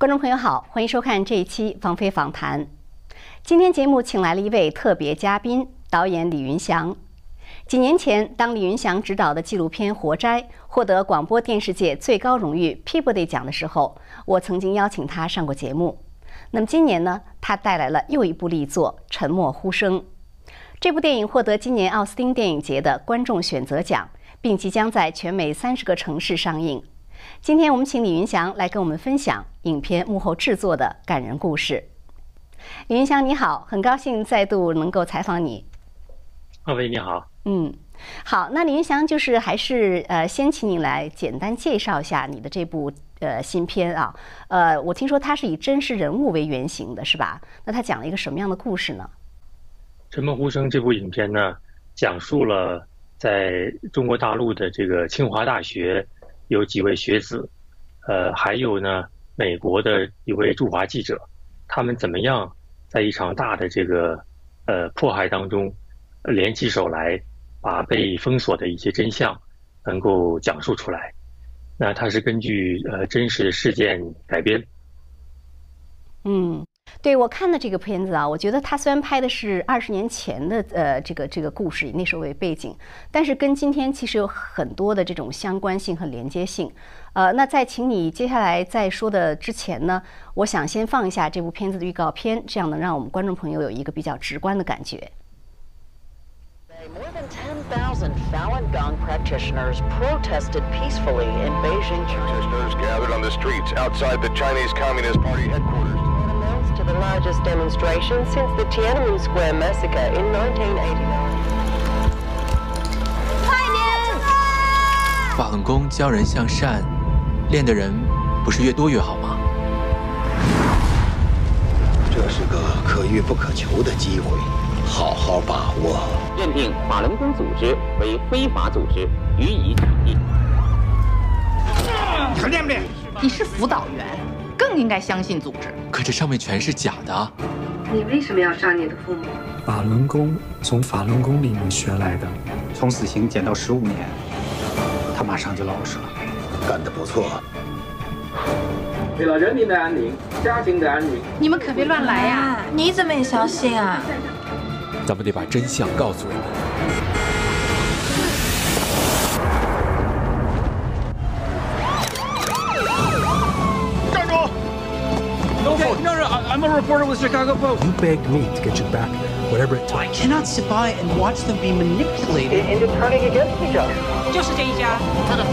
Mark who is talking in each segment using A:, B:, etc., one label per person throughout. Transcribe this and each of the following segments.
A: 观众朋友好，欢迎收看这一期芳菲访谈。今天节目请来了一位特别嘉宾，导演李云祥。几年前，当李云祥执导的纪录片《活摘》获得广播电视界最高荣誉 Peabody 奖的时候，我曾经邀请他上过节目。那么今年呢，他带来了又一部力作《沉默呼声》。这部电影获得今年奥斯汀电影节的观众选择奖，并即将在全美三十个城市上映。今天我们请李云祥来跟我们分享影片幕后制作的感人故事。李云祥你好，很高兴再度能够采访你。
B: 二位你好。
A: 嗯，好，那李云祥就是还是呃，先请你来简单介绍一下你的这部呃新片啊。呃，我听说它是以真实人物为原型的，是吧？那它讲了一个什么样的故事呢？
B: 《沉默呼声》这部影片呢，讲述了在中国大陆的这个清华大学有几位学子，呃，还有呢美国的一位驻华记者，他们怎么样在一场大的这个呃迫害当中联起手来。把被封锁的一些真相能够讲述出来，那它是根据呃真实事件改编。
A: 嗯，对我看的这个片子啊，我觉得它虽然拍的是二十年前的呃这个这个故事，以那时候为背景，但是跟今天其实有很多的这种相关性和连接性。呃，那在请你接下来再说的之前呢，我想先放一下这部片子的预告片，这样能让我们观众朋友有一个比较直观的感觉。
C: More than 10,000 Falun Gong practitioners protested peacefully in Beijing.
D: Protesters gathered on the streets outside the Chinese Communist Party headquarters.
C: To the largest demonstration since the Tiananmen Square massacre in 1989.
E: 法轮功教人向善，练的人不是越多越好吗？
F: 这是个可遇不可求的机会。好好把握。
G: 认定法轮功组织为非法组织，予以取缔。
H: 你还练不练？
I: 你是辅导员，更应该相信组织。
E: 可这上面全是假的。
J: 你为什么要杀你的父母？
K: 法轮功从法轮功里面学来的，
L: 从死刑减到十五年，他马上就老实了。
F: 干得不错。
M: 为了人民的安宁，家庭的安宁，
I: 你们可别乱来呀！
N: 你怎么也相信啊？
E: 咱们得把真相告诉人们。
H: reporter with Chicago Post.
K: You begged me to get you back there, whatever it took.
O: I cannot sit by and watch them be manipulated
M: into turning against each other.
I: 就是这一家。等等。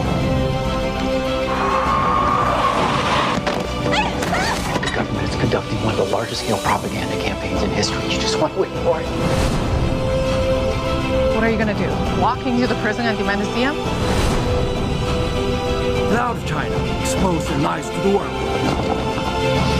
O: conducting one of the largest scale propaganda campaigns in history. You just want to wait for it.
I: What are you going to do? Walk into the prison and demand to see him?
K: Get out of China. Expose their lies to the world.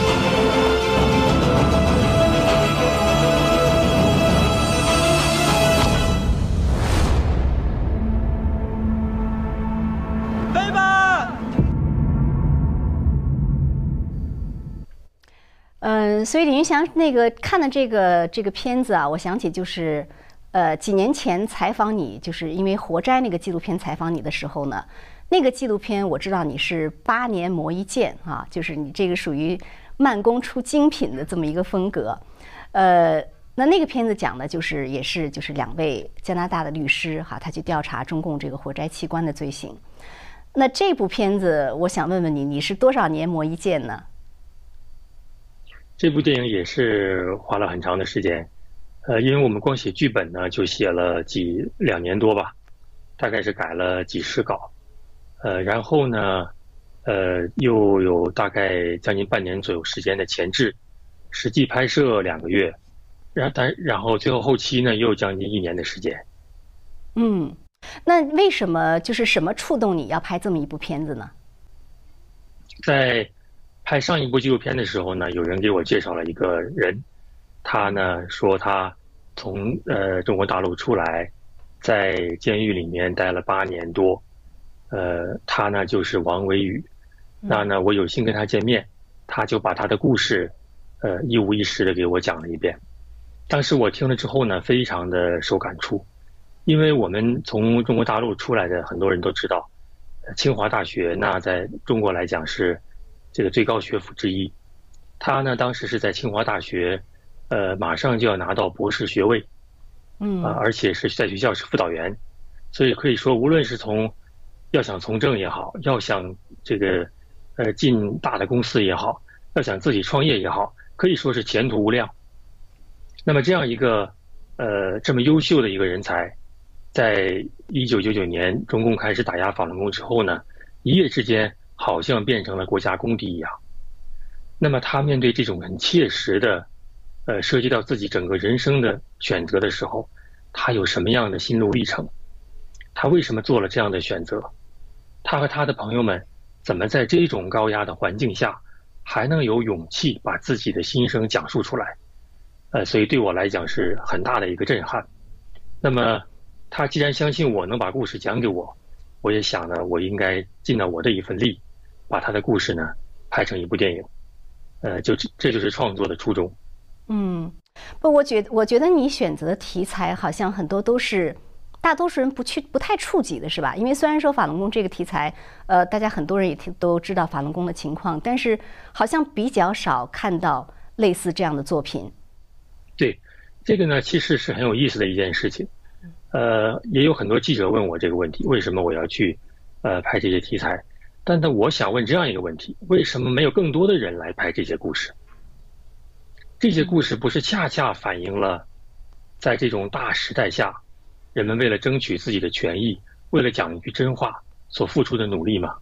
A: 嗯，所以李云祥那个看的这个这个片子啊，我想起就是，呃，几年前采访你，就是因为《活摘》那个纪录片采访你的时候呢，那个纪录片我知道你是八年磨一剑啊，就是你这个属于慢工出精品的这么一个风格。呃，那那个片子讲的就是也是就是两位加拿大的律师哈，他去调查中共这个活摘器官的罪行。那这部片子，我想问问你，你是多少年磨一剑呢？
B: 这部电影也是花了很长的时间，呃，因为我们光写剧本呢，就写了几两年多吧，大概是改了几十稿，呃，然后呢，呃，又有大概将近半年左右时间的前置，实际拍摄两个月，然但然后最后后期呢，又将近一年的时间。
A: 嗯，那为什么就是什么触动你要拍这么一部片子呢？
B: 在。拍上一部纪录片的时候呢，有人给我介绍了一个人，他呢说他从呃中国大陆出来，在监狱里面待了八年多，呃，他呢就是王维宇，那呢我有幸跟他见面，他就把他的故事，呃一五一十的给我讲了一遍，当时我听了之后呢，非常的受感触，因为我们从中国大陆出来的很多人都知道，清华大学那在中国来讲是。这个最高学府之一，他呢当时是在清华大学，呃，马上就要拿到博士学位，
A: 嗯。
B: 啊，而且是在学校是辅导员，所以可以说，无论是从要想从政也好，要想这个呃进大的公司也好，要想自己创业也好，可以说是前途无量。那么这样一个呃这么优秀的一个人才，在一九九九年中共开始打压法轮功之后呢，一夜之间好像变成了国家公敌一样。那么他面对这种很切实的，呃涉及到自己整个人生的选择的时候，他有什么样的心路历程？他为什么做了这样的选择？他和他的朋友们怎么在这种高压的环境下，还能有勇气把自己的心声讲述出来？呃，所以对我来讲是很大的一个震撼。那么，他既然相信我能把故事讲给我，我也想呢，我应该尽到我的一份力，把他的故事呢拍成一部电影。呃，就这这就是创作的初衷。
A: 嗯，不，我觉我觉得你选择的题材好像很多都是大多数人不去不太触及的，是吧？因为虽然说法轮功这个题材，呃，大家很多人也都知道法轮功的情况，但是好像比较少看到类似这样的作品。
B: 对，这个呢，其实是很有意思的一件事情。呃，也有很多记者问我这个问题：为什么我要去呃拍这些题材？但但我想问这样一个问题：为什么没有更多的人来拍这些故事？这些故事不是恰恰反映了在这种大时代下，人们为了争取自己的权益，为了讲一句真话所付出的努力吗？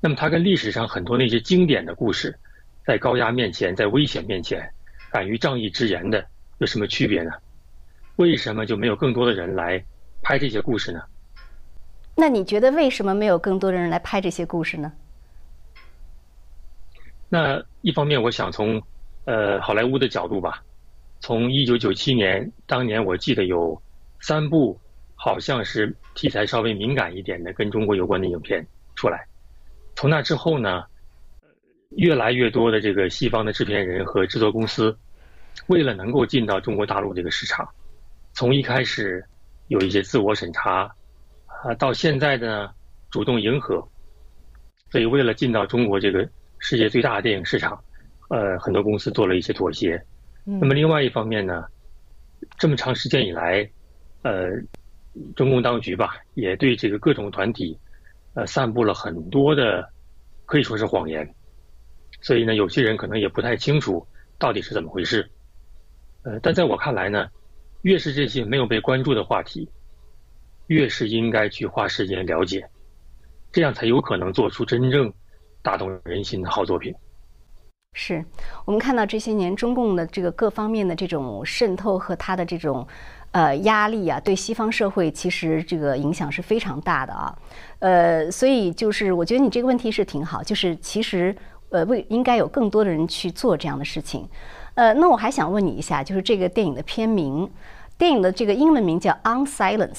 B: 那么，它跟历史上很多那些经典的故事，在高压面前，在危险面前，敢于仗义直言的有什么区别呢？为什么就没有更多的人来拍这些故事呢？
A: 那你觉得为什么没有更多的人来拍这些故事呢？
B: 那一方面，我想从呃好莱坞的角度吧，从一九九七年当年，我记得有三部好像是题材稍微敏感一点的跟中国有关的影片出来。从那之后呢，越来越多的这个西方的制片人和制作公司，为了能够进到中国大陆这个市场，从一开始有一些自我审查，啊，到现在呢主动迎合，所以为了进到中国这个世界最大的电影市场，呃，很多公司做了一些妥协。那么另外一方面呢，这么长时间以来，呃，中共当局吧也对这个各种团体，呃，散布了很多的可以说是谎言，所以呢，有些人可能也不太清楚到底是怎么回事。呃，但在我看来呢，越是这些没有被关注的话题，越是应该去花时间了解，这样才有可能做出真正打动人心的好作品。
A: 是我们看到这些年中共的这个各方面的这种渗透和它的这种呃压力啊，对西方社会其实这个影响是非常大的啊。呃，所以就是我觉得你这个问题是挺好，就是其实呃为应该有更多的人去做这样的事情。呃，那我还想问你一下，就是这个电影的片名，电影的这个英文名叫《Unsilenced》。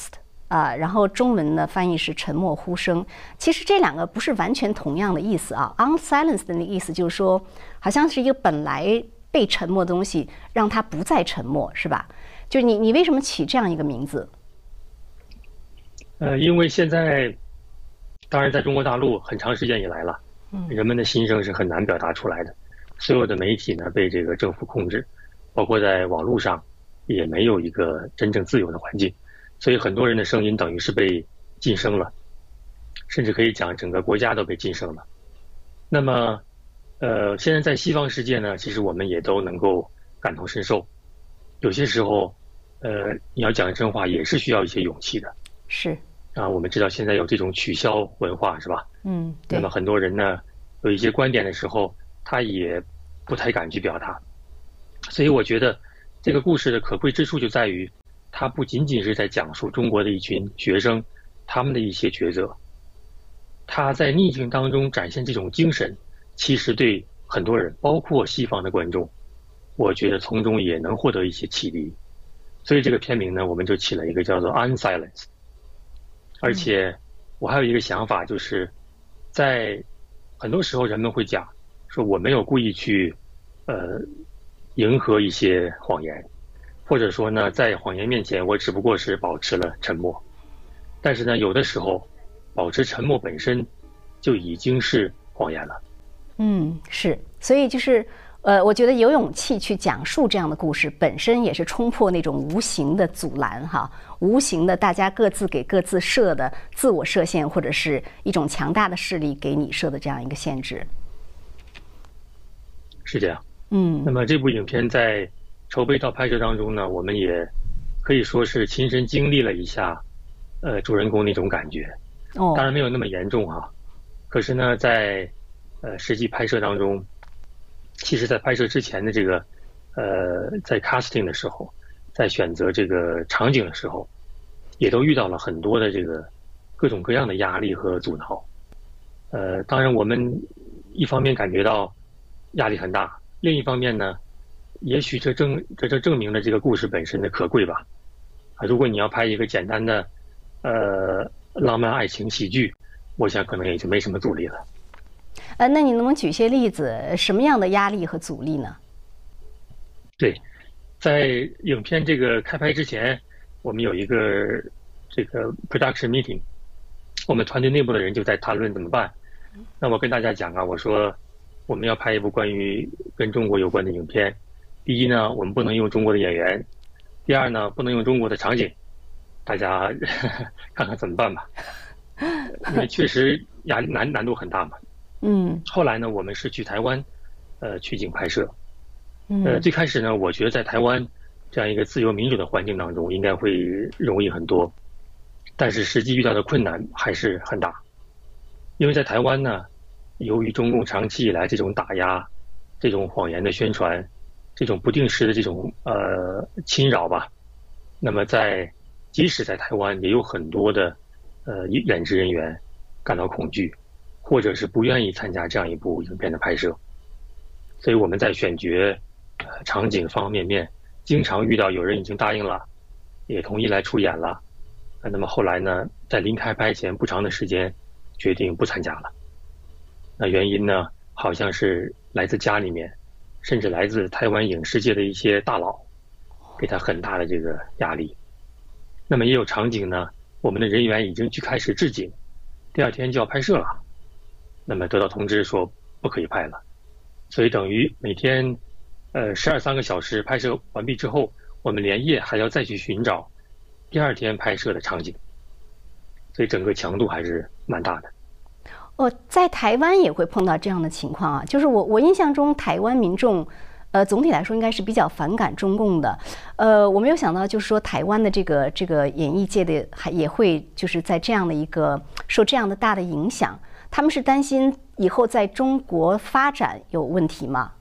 A: 啊，然后中文呢翻译是“沉默呼声”。其实这两个不是完全同样的意思啊。“unsilenced” 的那个意思就是说，好像是一个本来被沉默的东西，让它不再沉默，是吧？就是你，你为什么起这样一个名字？
B: 呃，因为现在，当然在中国大陆很长时间以来了，
A: 嗯，
B: 人们的心声是很难表达出来的。所有的媒体呢被这个政府控制，包括在网络上，也没有一个真正自由的环境。所以很多人的声音等于是被晋升了，甚至可以讲整个国家都被晋升了。那么，呃，现在在西方世界呢，其实我们也都能够感同身受。有些时候，呃，你要讲真话也是需要一些勇气的。
A: 是。
B: 啊，我们知道现在有这种取消文化，是吧？
A: 嗯，
B: 那么很多人呢，有一些观点的时候，他也不太敢去表达。所以我觉得这个故事的可贵之处就在于。它不仅仅是在讲述中国的一群学生，他们的一些抉择。他在逆境当中展现这种精神，其实对很多人，包括西方的观众，我觉得从中也能获得一些启迪。所以这个片名呢，我们就起了一个叫做《Unsilence》。而且我还有一个想法，就是在很多时候人们会讲说我没有故意去呃迎合一些谎言。或者说呢，在谎言面前，我只不过是保持了沉默。但是呢，有的时候，保持沉默本身就已经是谎言了。
A: 嗯，是。所以就是呃，我觉得有勇气去讲述这样的故事，本身也是冲破那种无形的阻拦哈，无形的大家各自给各自设的自我设限，或者是一种强大的势力给你设的这样一个限制。
B: 是这样，
A: 嗯。
B: 那么这部影片在筹备到拍摄当中呢，我们也可以说是亲身经历了一下，呃，主人公那种感觉。
A: 哦。
B: 当然没有那么严重哈，可是呢，在呃实际拍摄当中。其实，在拍摄之前的这个，呃，在 casting 的时候，在选择这个场景的时候，也都遇到了很多的这个各种各样的压力和阻挠。呃，当然，我们一方面感觉到压力很大，另一方面呢，也许这证这这证明了这个故事本身的可贵吧。啊，如果你要拍一个简单的呃浪漫爱情喜剧，我想可能也就没什么阻力了。
A: 呃，那你能不能举些例子？什么样的压力和阻力呢？
B: 对，在影片这个开拍之前，我们有一个这个 production meeting，我们团队内部的人就在谈论怎么办。那我跟大家讲啊，我说我们要拍一部关于跟中国有关的影片。第一呢，我们不能用中国的演员；第二呢，不能用中国的场景。大家 看看怎么办吧，因为确实压难难度很大嘛。
A: 嗯，
B: 后来呢，我们是去台湾，呃，取景拍摄。
A: 嗯，
B: 呃，最开始呢，我觉得在台湾这样一个自由民主的环境当中，应该会容易很多。但是实际遇到的困难还是很大，因为在台湾呢，由于中共长期以来这种打压、这种谎言的宣传、这种不定时的这种呃侵扰吧，那么在即使在台湾，也有很多的呃演职人员感到恐惧。或者是不愿意参加这样一部影片的拍摄，所以我们在选角、场景方方面面，经常遇到有人已经答应了，也同意来出演了，那么后来呢，在临开拍前不长的时间，决定不参加了。那原因呢，好像是来自家里面，甚至来自台湾影视界的一些大佬，给他很大的这个压力。那么也有场景呢，我们的人员已经去开始置景，第二天就要拍摄了。那么得到通知说不可以拍了，所以等于每天，呃十二三个小时拍摄完毕之后，我们连夜还要再去寻找第二天拍摄的场景，所以整个强度还是蛮大的。
A: 哦，在台湾也会碰到这样的情况啊，就是我我印象中台湾民众，呃总体来说应该是比较反感中共的，呃我没有想到就是说台湾的这个这个演艺界的还也会就是在这样的一个受这样的大的影响。他们是担心以后在中国发展有问题吗？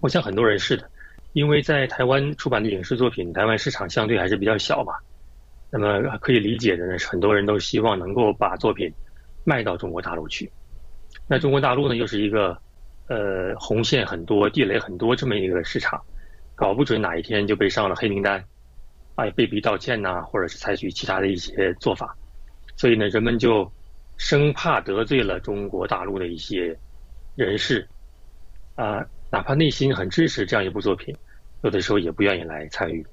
B: 我想很多人是的，因为在台湾出版的影视作品，台湾市场相对还是比较小嘛。那么可以理解的呢，很多人都希望能够把作品卖到中国大陆去。那中国大陆呢，又是一个呃红线很多、地雷很多这么一个市场，搞不准哪一天就被上了黑名单，啊，被逼道歉呐，或者是采取其他的一些做法。所以呢，人们就。生怕得罪了中国大陆的一些人士，啊，哪怕内心很支持这样一部作品，有的时候也不愿意来参与。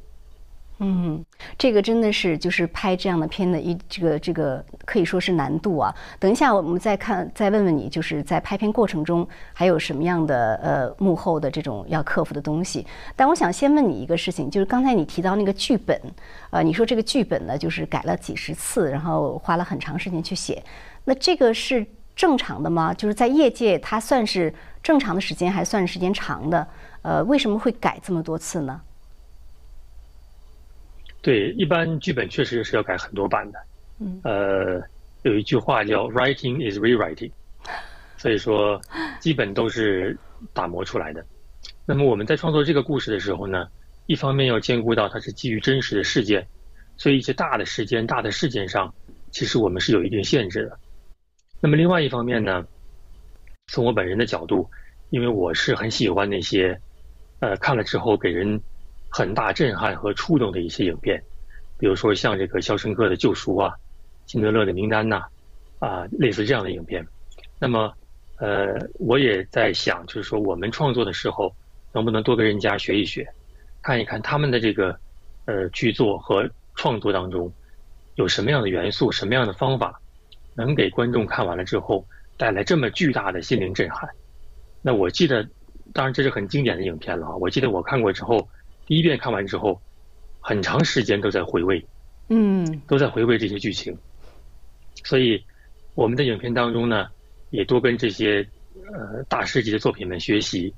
A: 嗯，这个真的是就是拍这样的片的一这个这个可以说是难度啊。等一下我们再看再问问你，就是在拍片过程中还有什么样的呃幕后的这种要克服的东西。但我想先问你一个事情，就是刚才你提到那个剧本，呃，你说这个剧本呢就是改了几十次，然后花了很长时间去写。那这个是正常的吗？就是在业界，它算是正常的时间，还算时间长的？呃，为什么会改这么多次呢？
B: 对，一般剧本确实是要改很多版的。
A: 嗯。
B: 呃，有一句话叫 “writing is rewriting”，所以说基本都是打磨出来的。那么我们在创作这个故事的时候呢，一方面要兼顾到它是基于真实的事件，所以一些大的时间、大的事件上，其实我们是有一定限制的。那么另外一方面呢，从我本人的角度，因为我是很喜欢那些，呃，看了之后给人很大震撼和触动的一些影片，比如说像这个《肖申克的救赎》啊，《辛德勒的名单》呐，啊，类似这样的影片。那么，呃，我也在想，就是说我们创作的时候，能不能多跟人家学一学，看一看他们的这个呃剧作和创作当中有什么样的元素，什么样的方法。能给观众看完了之后带来这么巨大的心灵震撼，那我记得当然这是很经典的影片了！我记得我看过之后，第一遍看完之后，很长时间都在回味，
A: 嗯，
B: 都在回味这些剧情。所以我们的影片当中呢，也多跟这些呃大师级的作品们学习，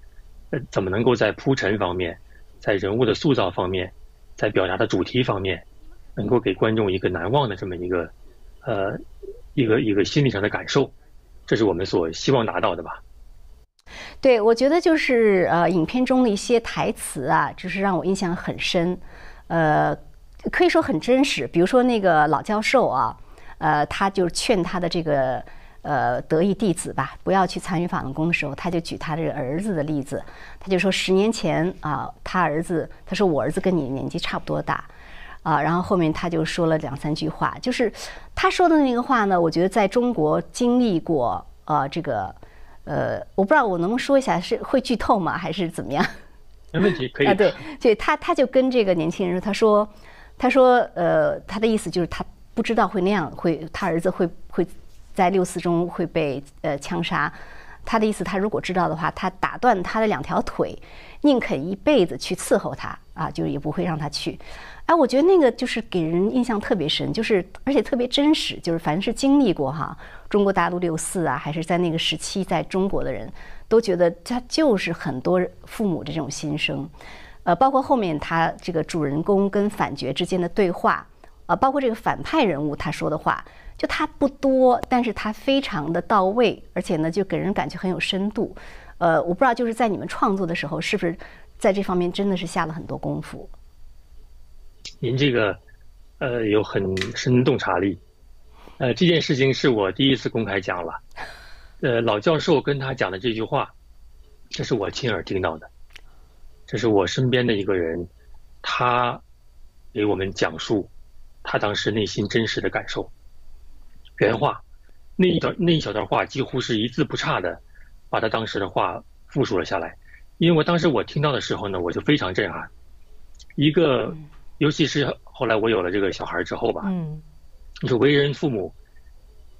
B: 呃，怎么能够在铺陈方面，在人物的塑造方面，在表达的主题方面，能够给观众一个难忘的这么一个呃一个一个心理上的感受，这是我们所希望达到的吧。
A: 对，我觉得就是呃，影片中的一些台词啊，就是让我印象很深，呃，可以说很真实。比如说那个老教授啊，呃，他就劝他的这个呃得意弟子吧，不要去参与法轮功的时候，他就举他这个儿子的例子，他就说十年前啊，他儿子，他说我儿子跟你年纪差不多大，啊，然后后面他就说了两三句话，就是他说的那个话呢，我觉得在中国经历过呃这个。呃，我不知道我能不能说一下，是会剧透吗，还是怎么样？
B: 没问题，可以。
A: 啊，对，就他，他就跟这个年轻人说，他说，他说，呃，他的意思就是他不知道会那样，会他儿子会会在六四中会被呃枪杀。他的意思，他如果知道的话，他打断他的两条腿，宁肯一辈子去伺候他啊，就也不会让他去。哎，我觉得那个就是给人印象特别深，就是而且特别真实，就是凡是经历过哈中国大陆六四啊，还是在那个时期在中国的人，都觉得他就是很多父母的这种心声。呃，包括后面他这个主人公跟反角之间的对话，啊，包括这个反派人物他说的话，就他不多，但是他非常的到位，而且呢，就给人感觉很有深度。呃，我不知道就是在你们创作的时候，是不是在这方面真的是下了很多功夫。
B: 您这个，呃，有很深洞察力，呃，这件事情是我第一次公开讲了，呃，老教授跟他讲的这句话，这是我亲耳听到的，这是我身边的一个人，他给我们讲述他当时内心真实的感受，原话，那一段那一小段话几乎是一字不差的，把他当时的话复述了下来，因为我当时我听到的时候呢，我就非常震撼，一个。尤其是后来我有了这个小孩之后吧，
A: 嗯，
B: 你说为人父母，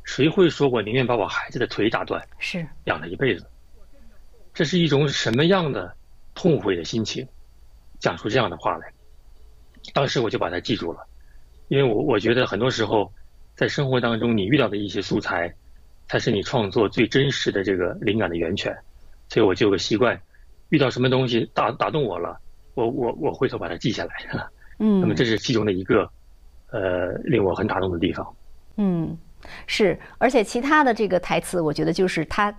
B: 谁会说我宁愿把我孩子的腿打断，
A: 是
B: 养他一辈子？这是一种什么样的痛悔的心情？讲出这样的话来，当时我就把它记住了，因为我我觉得很多时候在生活当中你遇到的一些素材，才是你创作最真实的这个灵感的源泉，所以我就有个习惯，遇到什么东西打打动我了，我我我回头把它记下来。
A: 嗯，
B: 那么这是其中的一个，呃，令我很打动的地方。
A: 嗯，是，而且其他的这个台词，我觉得就是他，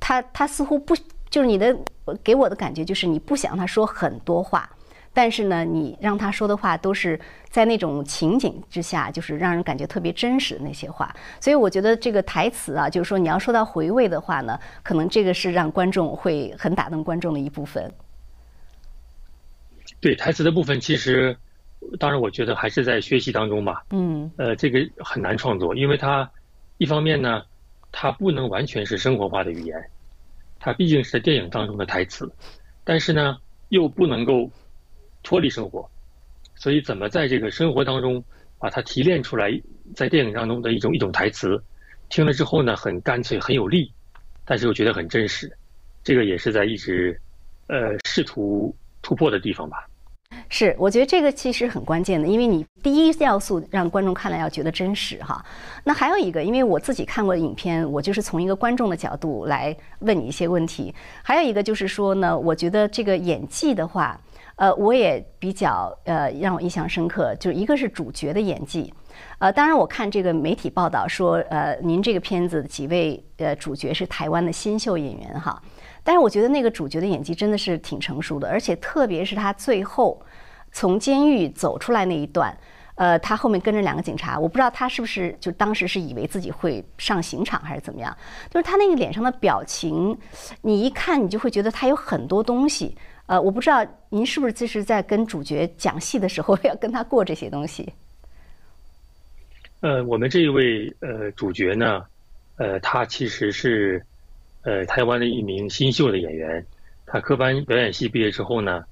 A: 他他似乎不，就是你的给我的感觉就是你不想让他说很多话，但是呢，你让他说的话都是在那种情景之下，就是让人感觉特别真实的那些话。所以我觉得这个台词啊，就是说你要说到回味的话呢，可能这个是让观众会很打动观众的一部分。
B: 对台词的部分，其实，当然我觉得还是在学习当中吧。
A: 嗯。
B: 呃，这个很难创作，因为它一方面呢，它不能完全是生活化的语言，它毕竟是在电影当中的台词，但是呢，又不能够脱离生活，所以怎么在这个生活当中把它提炼出来，在电影当中的一种一种台词，听了之后呢，很干脆，很有力，但是又觉得很真实，这个也是在一直呃试图。突破的地方吧，
A: 是我觉得这个其实很关键的，因为你第一要素让观众看了要觉得真实哈。那还有一个，因为我自己看过的影片，我就是从一个观众的角度来问你一些问题。还有一个就是说呢，我觉得这个演技的话，呃，我也比较呃让我印象深刻，就一个是主角的演技，呃，当然我看这个媒体报道说，呃，您这个片子几位呃主角是台湾的新秀演员哈。但是我觉得那个主角的演技真的是挺成熟的，而且特别是他最后从监狱走出来那一段，呃，他后面跟着两个警察，我不知道他是不是就当时是以为自己会上刑场还是怎么样，就是他那个脸上的表情，你一看你就会觉得他有很多东西，呃，我不知道您是不是就是在跟主角讲戏的时候 要跟他过这些东西。
B: 呃，我们这一位呃主角呢，呃，他其实是。呃，台湾的一名新秀的演员，他科班表演系毕业之后呢，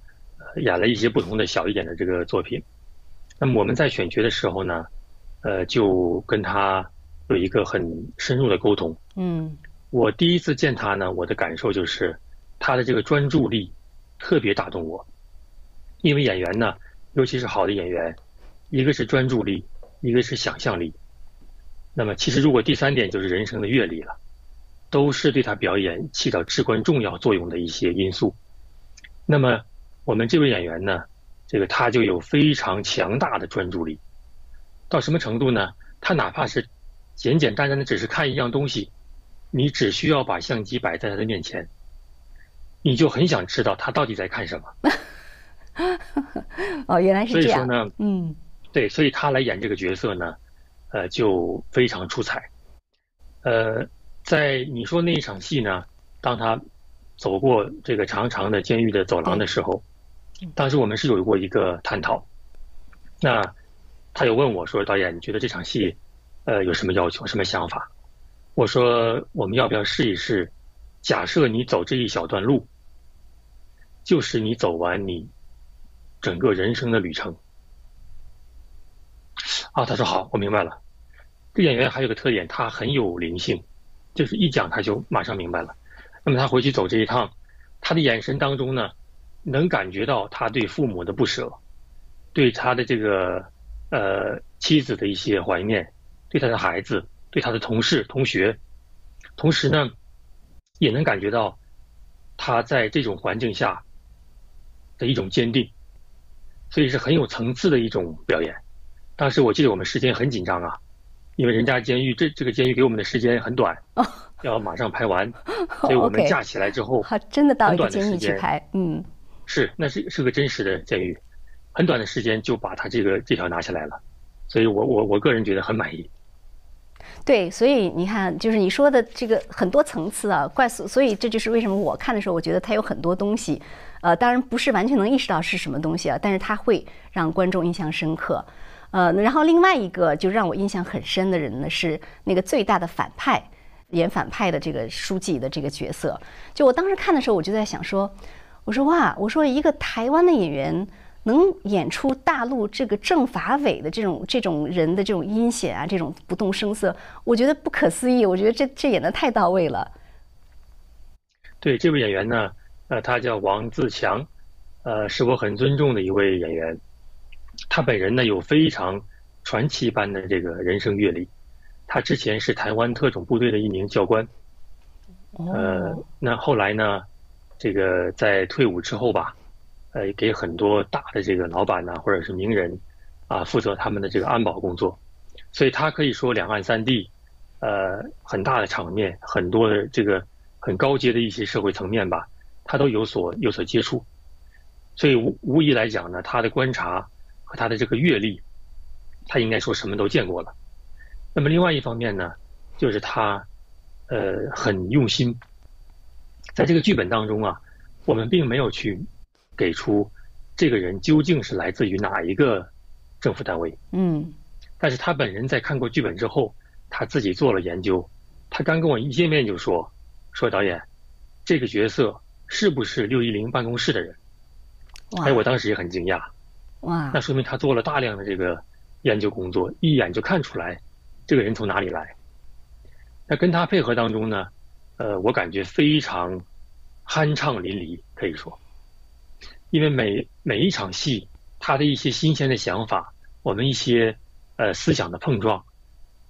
B: 演了一些不同的小一点的这个作品。那么我们在选角的时候呢，呃，就跟他有一个很深入的沟通。
A: 嗯，
B: 我第一次见他呢，我的感受就是，他的这个专注力特别打动我。因为演员呢，尤其是好的演员，一个是专注力，一个是想象力。那么，其实如果第三点就是人生的阅历了，都是对他表演起到至关重要作用的一些因素。那么，我们这位演员呢，这个他就有非常强大的专注力，到什么程度呢？他哪怕是简简单单的只是看一样东西，你只需要把相机摆在他的面前，你就很想知道他到底在看什么。
A: 哦，原来是这样。
B: 所以说呢，
A: 嗯，
B: 对，所以他来演这个角色呢，呃，就非常出彩。呃，在你说那一场戏呢，当他走过这个长长的监狱的走廊的时候，当时我们是有过一个探讨。那他有问我说：“导演，你觉得这场戏，呃，有什么要求、什么想法？”我说：“我们要不要试一试？假设你走这一小段路，就是你走完你。”整个人生的旅程啊，他说好，我明白了。这演员还有个特点，他很有灵性，就是一讲他就马上明白了。那么他回去走这一趟，他的眼神当中呢，能感觉到他对父母的不舍，对他的这个呃妻子的一些怀念，对他的孩子，对他的同事同学，同时呢，也能感觉到他在这种环境下的一种坚定。所以是很有层次的一种表演。当时我记得我们时间很紧张啊，因为人家监狱这这个监狱给我们的时间很短，要马上拍完，所以我们架起来之后，
A: 好，真的到
B: 一
A: 个监狱去拍，嗯，
B: 是，那是是个真实的监狱，很短的时间就把他这个这条拿下来了，所以我我我个人觉得很满意。
A: 对，所以你看，就是你说的这个很多层次啊，怪所，所以这就是为什么我看的时候，我觉得它有很多东西，呃，当然不是完全能意识到是什么东西啊，但是它会让观众印象深刻，呃，然后另外一个就让我印象很深的人呢，是那个最大的反派，演反派的这个书记的这个角色，就我当时看的时候，我就在想说，我说哇，我说一个台湾的演员。能演出大陆这个政法委的这种这种人的这种阴险啊，这种不动声色，我觉得不可思议。我觉得这这演的太到位了。
B: 对这位演员呢，呃，他叫王自强，呃，是我很尊重的一位演员。他本人呢有非常传奇般的这个人生阅历。他之前是台湾特种部队的一名教官。呃，那后来呢，这个在退伍之后吧。呃，给很多大的这个老板呐，或者是名人，啊，负责他们的这个安保工作，所以他可以说两岸三地，呃，很大的场面，很多的这个很高阶的一些社会层面吧，他都有所有所接触，所以无无疑来讲呢，他的观察和他的这个阅历，他应该说什么都见过了。那么另外一方面呢，就是他，呃，很用心，在这个剧本当中啊，我们并没有去。给出这个人究竟是来自于哪一个政府单位？
A: 嗯，
B: 但是他本人在看过剧本之后，他自己做了研究。他刚跟我一见面就说：“说导演，这个角色是不是六一零办公室的人？”哎，我当时也很惊讶。
A: 哇，
B: 那说明他做了大量的这个研究工作，一眼就看出来这个人从哪里来。那跟他配合当中呢，呃，我感觉非常酣畅淋漓，可以说。因为每每一场戏，他的一些新鲜的想法，我们一些呃思想的碰撞，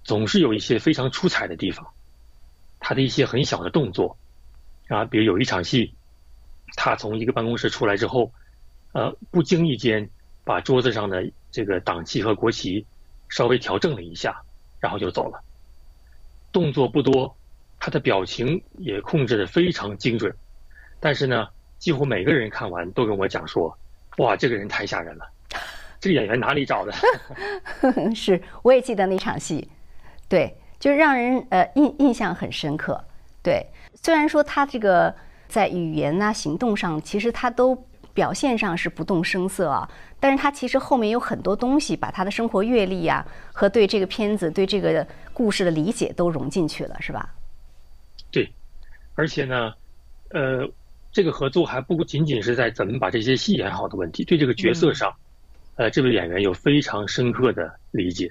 B: 总是有一些非常出彩的地方。他的一些很小的动作，啊，比如有一场戏，他从一个办公室出来之后，呃，不经意间把桌子上的这个党旗和国旗稍微调整了一下，然后就走了。动作不多，他的表情也控制的非常精准，但是呢。几乎每个人看完都跟我讲说：“哇，这个人太吓人了，这个演员哪里找的？”
A: 是，我也记得那场戏，对，就让人呃印印象很深刻。对，虽然说他这个在语言呐、行动上，其实他都表现上是不动声色啊，但是他其实后面有很多东西，把他的生活阅历呀和对这个片子、对这个故事的理解都融进去了，是吧？
B: 对，而且呢，呃。这个合作还不仅仅是在怎么把这些戏演好的问题，对这个角色上，呃，这位演员有非常深刻的理解。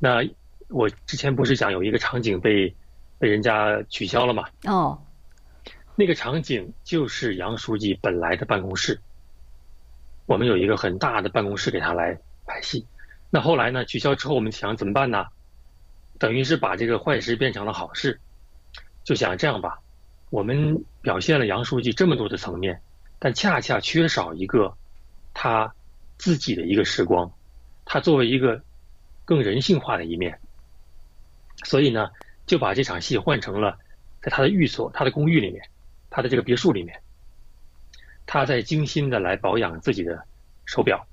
B: 那我之前不是讲有一个场景被被人家取消了嘛？
A: 哦，
B: 那个场景就是杨书记本来的办公室。我们有一个很大的办公室给他来拍戏。那后来呢？取消之后，我们想怎么办呢？等于是把这个坏事变成了好事，就想这样吧。我们表现了杨书记这么多的层面，但恰恰缺少一个他自己的一个时光，他作为一个更人性化的一面。所以呢，就把这场戏换成了在他的寓所、他的公寓里面、他的这个别墅里面，他在精心的来保养自己的手表。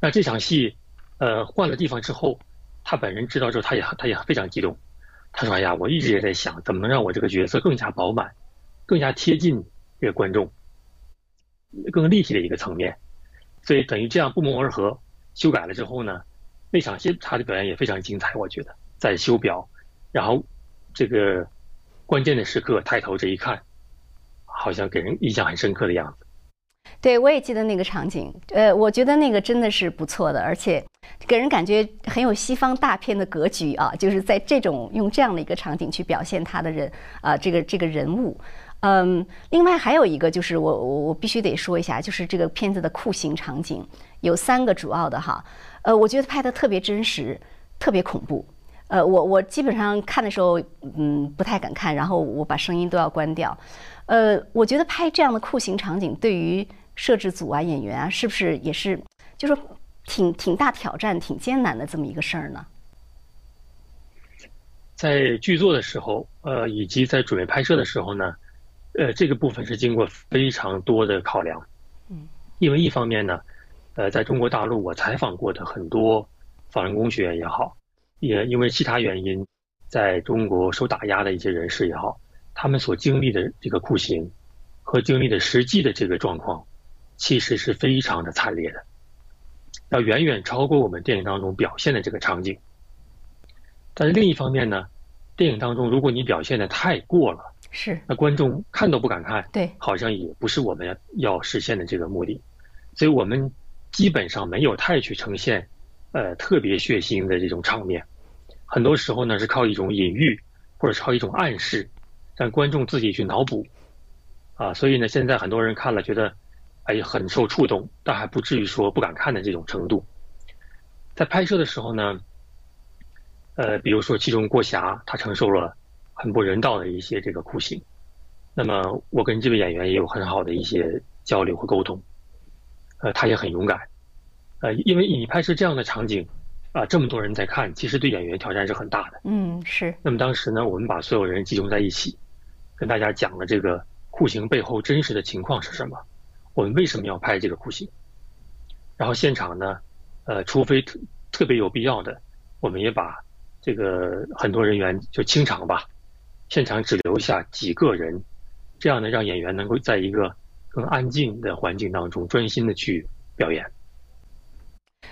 B: 那这场戏，呃，换了地方之后，他本人知道之后，他也他也非常激动。他说：“哎呀，我一直也在想，怎么能让我这个角色更加饱满，更加贴近这个观众，更立体的一个层面。所以等于这样不谋而合，修改了之后呢，那场戏他的表演也非常精彩。我觉得在修表，然后这个关键的时刻抬头这一看，好像给人印象很深刻的样子。
A: 对，我也记得那个场景。呃，我觉得那个真的是不错的，而且给人感觉很有西方大片的格局啊，就是在这种用这样的一个场景去表现他的人啊，这个这个人物。嗯，另外还有一个就是我我我必须得说一下，就是这个片子的酷刑场景有三个主要的哈。呃，我觉得拍的特别真实，特别恐怖。呃，我我基本上看的时候，嗯，不太敢看，然后我把声音都要关掉。呃，我觉得拍这样的酷刑场景，对于摄制组啊、演员啊，是不是也是，就是挺挺大挑战、挺艰难的这么一个事儿呢？
B: 在剧作的时候，呃，以及在准备拍摄的时候呢，呃，这个部分是经过非常多的考量。
A: 嗯，
B: 因为一方面呢，呃，在中国大陆我采访过的很多法轮功学员也好，也因为其他原因在中国受打压的一些人士也好，他们所经历的这个酷刑和经历的实际的这个状况。其实是非常的惨烈的，要远远超过我们电影当中表现的这个场景。但是另一方面呢，电影当中如果你表现的太过了，
A: 是
B: 那观众看都不敢看，
A: 对，
B: 好像也不是我们要实现的这个目的。所以我们基本上没有太去呈现，呃，特别血腥的这种场面。很多时候呢是靠一种隐喻或者靠一种暗示，让观众自己去脑补。啊，所以呢，现在很多人看了觉得。哎，很受触动，但还不至于说不敢看的这种程度。在拍摄的时候呢，呃，比如说其中郭霞，她承受了很不人道的一些这个酷刑。那么我跟这位演员也有很好的一些交流和沟通。呃，他也很勇敢。呃，因为你拍摄这样的场景，啊，这么多人在看，其实对演员挑战是很大的。
A: 嗯，是。
B: 那么当时呢，我们把所有人集中在一起，跟大家讲了这个酷刑背后真实的情况是什么。我们为什么要拍这个酷刑？然后现场呢，呃，除非特特别有必要的，我们也把这个很多人员就清场吧，现场只留下几个人，这样呢，让演员能够在一个更安静的环境当中专心的去表演。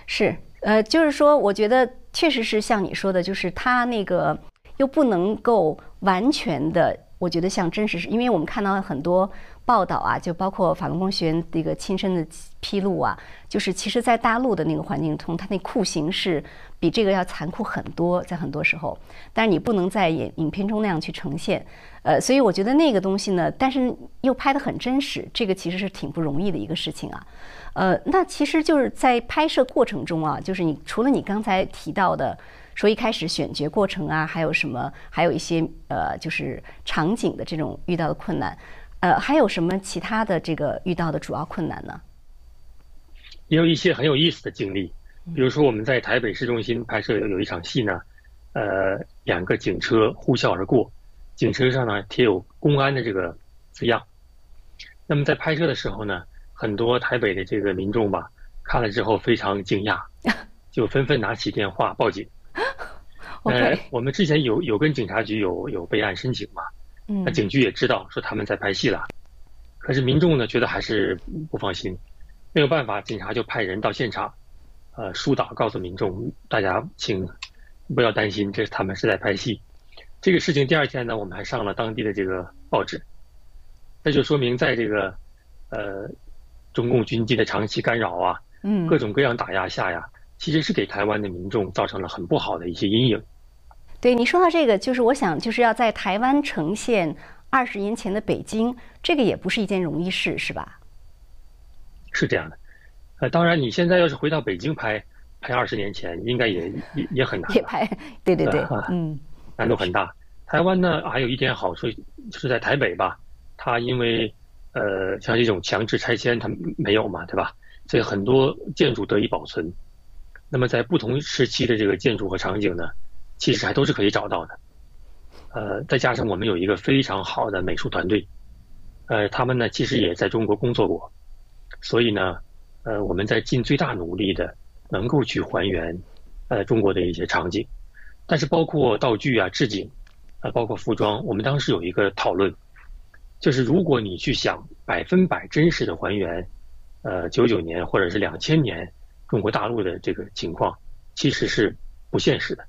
A: 是，呃，就是说，我觉得确实是像你说的，就是他那个又不能够完全的，我觉得像真实是，因为我们看到了很多。报道啊，就包括法轮功学员这个亲身的披露啊，就是其实，在大陆的那个环境中，他那酷刑是比这个要残酷很多，在很多时候，但是你不能在影影片中那样去呈现，呃，所以我觉得那个东西呢，但是又拍得很真实，这个其实是挺不容易的一个事情啊，呃，那其实就是在拍摄过程中啊，就是你除了你刚才提到的说一开始选角过程啊，还有什么，还有一些呃，就是场景的这种遇到的困难。呃，还有什么其他的这个遇到的主要困难呢？
B: 也有一些很有意思的经历，比如说我们在台北市中心拍摄有有一场戏呢，呃，两个警车呼啸而过，警车上呢贴有公安的这个字样。那么在拍摄的时候呢，很多台北的这个民众吧，看了之后非常惊讶，就纷纷拿起电话报警。
A: 呃，
B: 我们之前有有跟警察局有有备案申请嘛？那警局也知道说他们在拍戏了，可是民众呢觉得还是不放心，没有办法，警察就派人到现场，呃疏导，告诉民众大家请不要担心，这他们是在拍戏。这个事情第二天呢，我们还上了当地的这个报纸，那就说明在这个呃中共军机的长期干扰啊，
A: 嗯，
B: 各种各样打压下呀，其实是给台湾的民众造成了很不好的一些阴影。
A: 对你说到这个，就是我想就是要在台湾呈现二十年前的北京，这个也不是一件容易事，是吧？
B: 是这样的，呃，当然你现在要是回到北京拍，拍二十年前，应该也也也很难。
A: 也拍，对对对，嗯，
B: 难度很大。台湾呢，还有一点好处，就是在台北吧，它因为呃，像这种强制拆迁，它没有嘛，对吧？所以很多建筑得以保存。那么在不同时期的这个建筑和场景呢，其实还都是可以找到的。呃，再加上我们有一个非常好的美术团队，呃，他们呢其实也在中国工作过，所以呢，呃，我们在尽最大努力的能够去还原呃中国的一些场景，但是包括道具啊、置景。啊，包括服装，我们当时有一个讨论，就是如果你去想百分百真实的还原，呃，九九年或者是两千年中国大陆的这个情况，其实是不现实的，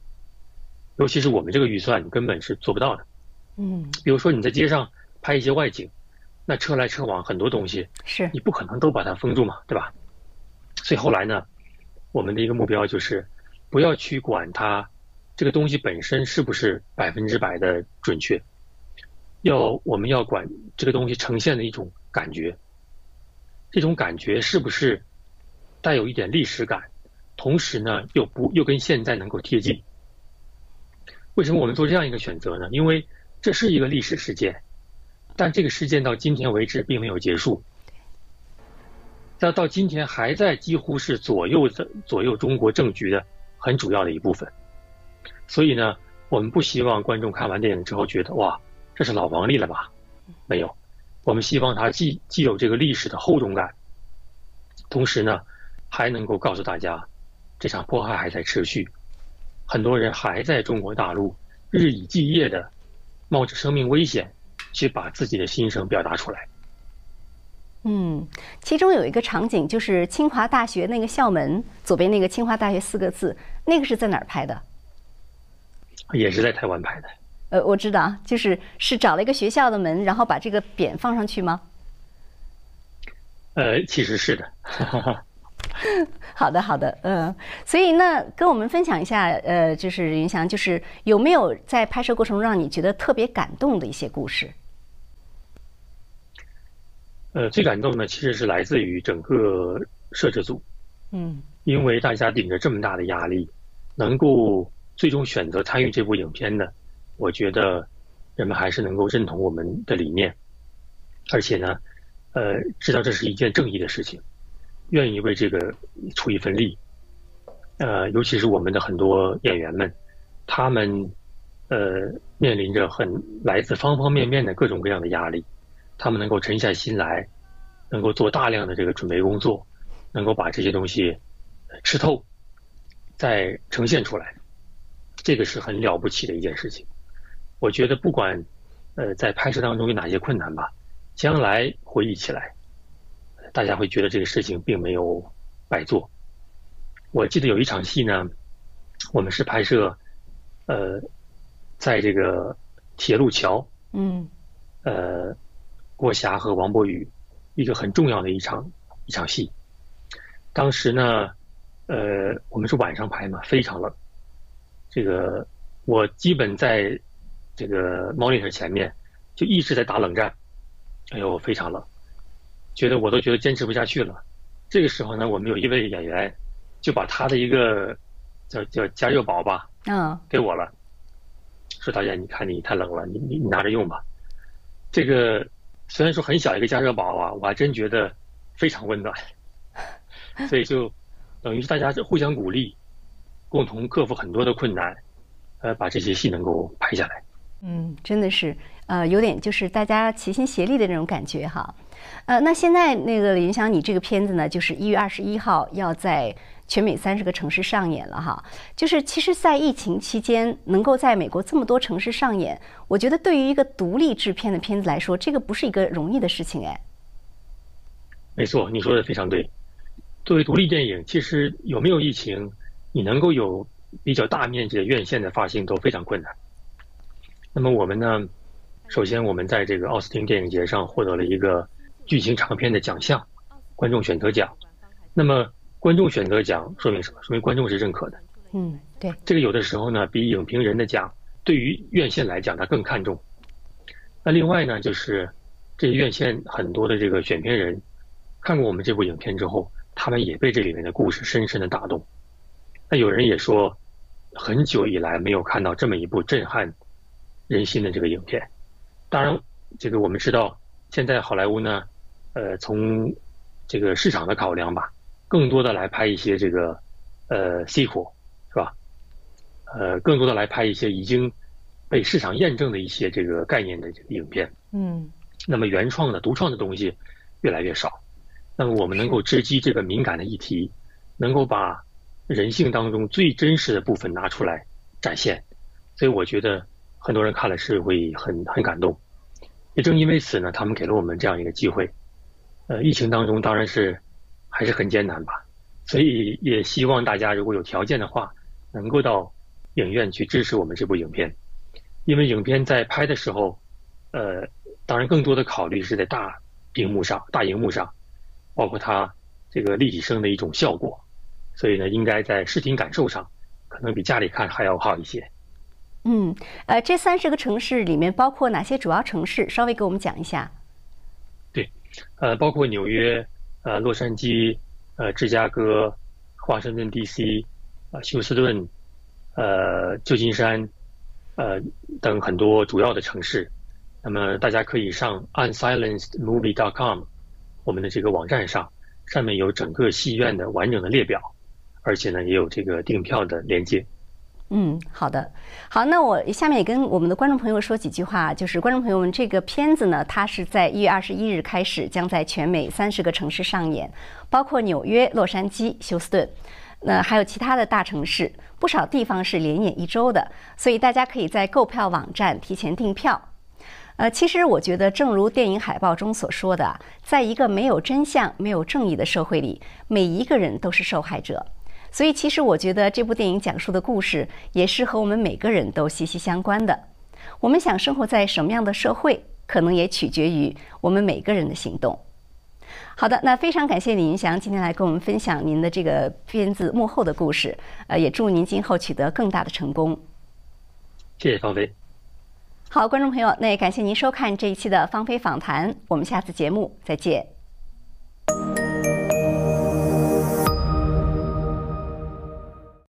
B: 尤其是我们这个预算，你根本是做不到的。
A: 嗯，
B: 比如说你在街上拍一些外景，那车来车往，很多东西
A: 是
B: 你不可能都把它封住嘛，对吧？所以后来呢，我们的一个目标就是不要去管它。这个东西本身是不是百分之百的准确？要我们要管这个东西呈现的一种感觉，这种感觉是不是带有一点历史感，同时呢又不又跟现在能够贴近？为什么我们做这样一个选择呢？因为这是一个历史事件，但这个事件到今天为止并没有结束，那到今天还在几乎是左右的左右中国政局的很主要的一部分。所以呢，我们不希望观众看完电影之后觉得哇，这是老黄历了吧？没有，我们希望它既既有这个历史的厚重感，同时呢，还能够告诉大家，这场迫害还在持续，很多人还在中国大陆日以继夜的冒着生命危险去把自己的心声表达出来。
A: 嗯，其中有一个场景就是清华大学那个校门左边那个清华大学四个字，那个是在哪儿拍的？
B: 也是在台湾拍的。
A: 呃，我知道，就是是找了一个学校的门，然后把这个匾放上去吗？
B: 呃，其实是的。
A: 好的，好的，嗯，所以那跟我们分享一下，呃，就是云翔，就是有没有在拍摄过程中让你觉得特别感动的一些故事？
B: 呃，最感动的其实是来自于整个摄制组，
A: 嗯，
B: 因为大家顶着这么大的压力，能够。最终选择参与这部影片的，我觉得人们还是能够认同我们的理念，而且呢，呃，知道这是一件正义的事情，愿意为这个出一份力。呃，尤其是我们的很多演员们，他们呃面临着很来自方方面面的各种各样的压力，他们能够沉下心来，能够做大量的这个准备工作，能够把这些东西吃透，再呈现出来。这个是很了不起的一件事情，我觉得不管，呃，在拍摄当中有哪些困难吧，将来回忆起来，大家会觉得这个事情并没有白做。我记得有一场戏呢，我们是拍摄，呃，在这个铁路桥，
A: 嗯，
B: 呃，郭霞和王博宇一个很重要的一场一场戏，当时呢，呃，我们是晚上拍嘛，非常冷。这个我基本在这个 monitor 前面就一直在打冷战，哎呦非常冷，觉得我都觉得坚持不下去了。这个时候呢，我们有一位演员就把他的一个叫叫加热宝吧，
A: 嗯，
B: 给我了，说导演你看你太冷了，你你你拿着用吧。这个虽然说很小一个加热宝啊，我还真觉得非常温暖，所以就等于是大家互相鼓励。共同克服很多的困难，呃，把这些戏能够拍下来。
A: 嗯，真的是，呃，有点就是大家齐心协力的那种感觉哈。呃，那现在那个李云祥，你这个片子呢，就是一月二十一号要在全美三十个城市上演了哈。就是其实，在疫情期间能够在美国这么多城市上演，我觉得对于一个独立制片的片子来说，这个不是一个容易的事情哎。
B: 没错，你说的非常对。作为独立电影，其实有没有疫情？你能够有比较大面积的院线的发行都非常困难。那么我们呢？首先，我们在这个奥斯汀电影节上获得了一个剧情长片的奖项——观众选择奖。那么，观众选择奖说明什么？说明观众是认可的。
A: 嗯，对。
B: 这个有的时候呢，比影评人的奖对于院线来讲，他更看重。那另外呢，就是这院线很多的这个选片人看过我们这部影片之后，他们也被这里面的故事深深的打动。那有人也说，很久以来没有看到这么一部震撼人心的这个影片。当然，这个我们知道，现在好莱坞呢，呃，从这个市场的考量吧，更多的来拍一些这个呃 sequel 是吧？呃，更多的来拍一些已经被市场验证的一些这个概念的这个影片。
A: 嗯。
B: 那么原创的、独创的东西越来越少。那么我们能够直击这个敏感的议题，能够把人性当中最真实的部分拿出来展现，所以我觉得很多人看了是会很很感动。也正因为此呢，他们给了我们这样一个机会。呃，疫情当中当然是还是很艰难吧，所以也希望大家如果有条件的话，能够到影院去支持我们这部影片，因为影片在拍的时候，呃，当然更多的考虑是在大屏幕上、大荧幕上，包括它这个立体声的一种效果。所以呢，应该在视听感受上，可能比家里看还要好一些。
A: 嗯，呃，这三十个城市里面包括哪些主要城市？稍微给我们讲一下。
B: 对，呃，包括纽约、呃，洛杉矶、呃，芝加哥、华盛顿 D.C.、呃，休斯顿、呃，旧金山、呃等很多主要的城市。那么大家可以上 unsilencedmovie.com 我们的这个网站上，上面有整个戏院的完整的列表。而且呢，也有这个订票的连接。
A: 嗯，好的，好，那我下面也跟我们的观众朋友说几句话，就是观众朋友们，这个片子呢，它是在一月二十一日开始，将在全美三十个城市上演，包括纽约、洛杉矶、休斯顿，那还有其他的大城市，不少地方是连演一周的，所以大家可以在购票网站提前订票。呃，其实我觉得，正如电影海报中所说的，在一个没有真相、没有正义的社会里，每一个人都是受害者。所以，其实我觉得这部电影讲述的故事也是和我们每个人都息息相关的。我们想生活在什么样的社会，可能也取决于我们每个人的行动。好的，那非常感谢李云祥今天来跟我们分享您的这个片子幕后的故事。呃，也祝您今后取得更大的成功。
B: 谢谢方飞。
A: 好，观众朋友，那也感谢您收看这一期的方飞访谈。我们下次节目再见。